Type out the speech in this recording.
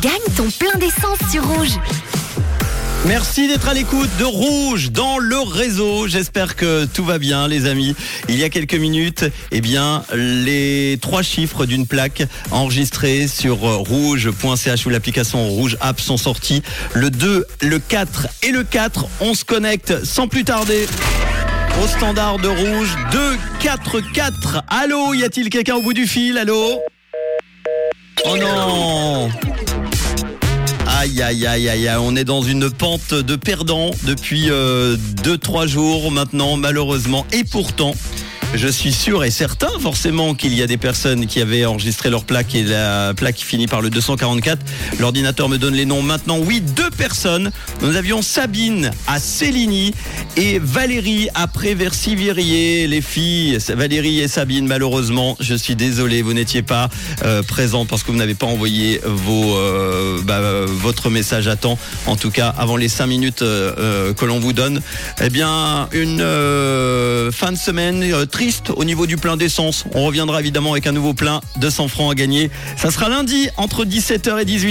Gagne ton plein d'essence sur Rouge. Merci d'être à l'écoute de Rouge dans le réseau. J'espère que tout va bien, les amis. Il y a quelques minutes, eh bien, les trois chiffres d'une plaque enregistrée sur rouge.ch ou l'application Rouge App sont sortis. Le 2, le 4 et le 4. On se connecte sans plus tarder. Au standard de rouge, 2, 4, 4. Allô, y a-t-il quelqu'un au bout du fil? Allô? Oh non Aïe, aïe, aïe, aïe, on est dans une pente de perdant depuis 2-3 euh, jours maintenant, malheureusement. Et pourtant, je suis sûr et certain forcément qu'il y a des personnes qui avaient enregistré leur plaque et la plaque finit par le 244. L'ordinateur me donne les noms maintenant. Oui, deux personnes. Nous avions Sabine à Céligny et Valérie après Versivirier. Les filles, Valérie et Sabine, malheureusement, je suis désolé, vous n'étiez pas euh, présents parce que vous n'avez pas envoyé vos, euh, bah, votre message à temps. En tout cas, avant les 5 minutes euh, que l'on vous donne. Eh bien, une fin de semaine très au niveau du plein d'essence. On reviendra évidemment avec un nouveau plein de 100 francs à gagner. Ça sera lundi entre 17h et 18h.